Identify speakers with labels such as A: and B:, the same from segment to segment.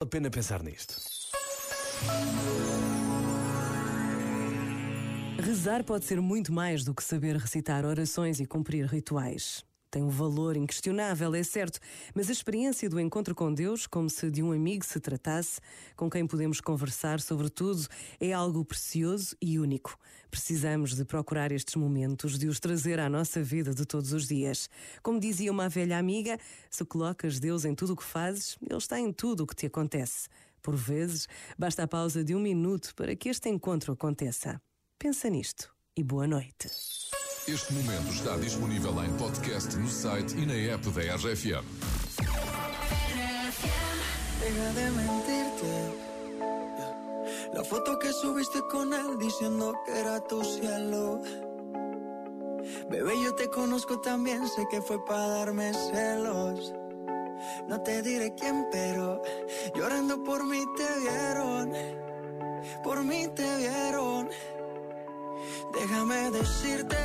A: a pena pensar nisto.
B: Rezar pode ser muito mais do que saber recitar orações e cumprir rituais. Tem um valor inquestionável, é certo, mas a experiência do encontro com Deus, como se de um amigo se tratasse, com quem podemos conversar sobre tudo, é algo precioso e único. Precisamos de procurar estes momentos, de os trazer à nossa vida de todos os dias. Como dizia uma velha amiga, se colocas Deus em tudo o que fazes, Ele está em tudo o que te acontece. Por vezes, basta a pausa de um minuto para que este encontro aconteça. Pensa nisto e boa noite.
C: Este momento está disponível em podcast no site e na app da RFM.
D: Deja de mentirte. La foto que subiste con él diciendo que era tu cielo. Bebé, yo te conozco también, sé que fue para darme celos. No te diré quién, pero llorando por mí te vieron. Por mí te vieron. Déjame decirte,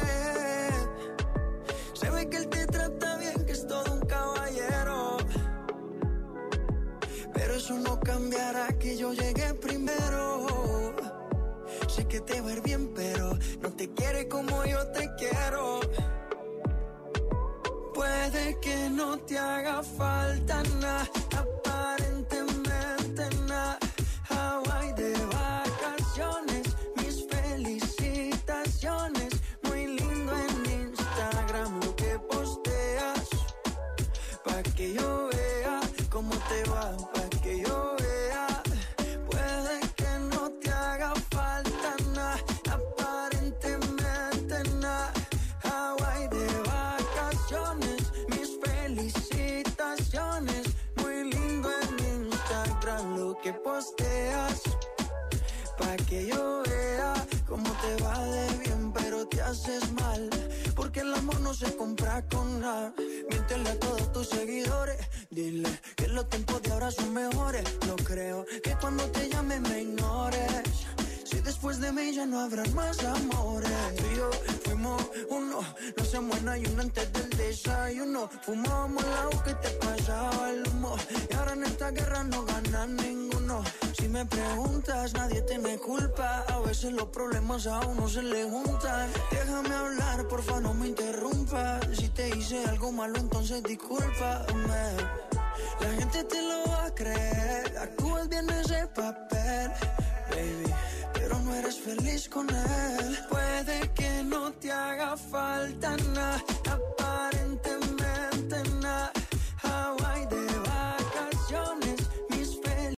D: Pero eso no cambiará que yo llegué primero. Sé que te va a ir bien, pero no te quiere como yo te quiero. Puede que no te haga falta nada, aparentemente nada. Hawaii de vacaciones, mis felicitaciones. Muy lindo en Instagram lo que posteas. Pa' que yo vea cómo te va, pa' que yo vea. Puede que no te haga falta nada, aparentemente nada. Hawaii de vacaciones, mis felicitaciones. Muy lindo en Instagram lo que posteas. Pa' que yo vea cómo te va de bien, pero te haces mal. No se compra con nada. Miéntele a todos tus seguidores. Dile que los tiempos de ahora son mejores. No creo que cuando te llame me ignores. Si después de mí ya no habrán más amores. Tú y yo fuimos uno, no se muera y uno antes del desayuno. Fumábamos agua que te pasaba el humo. Y ahora en esta guerra no gana ninguno. Si me preguntas, nadie te me culpa. A veces los problemas a uno se le juntan. Déjame hablar, porfa, no Si te hice algo malo, entonces discúlpame. La gente te lo va a creer. Actúas bien ese papel, baby. Pero no eres feliz con él. Puede que no te haga falta nada,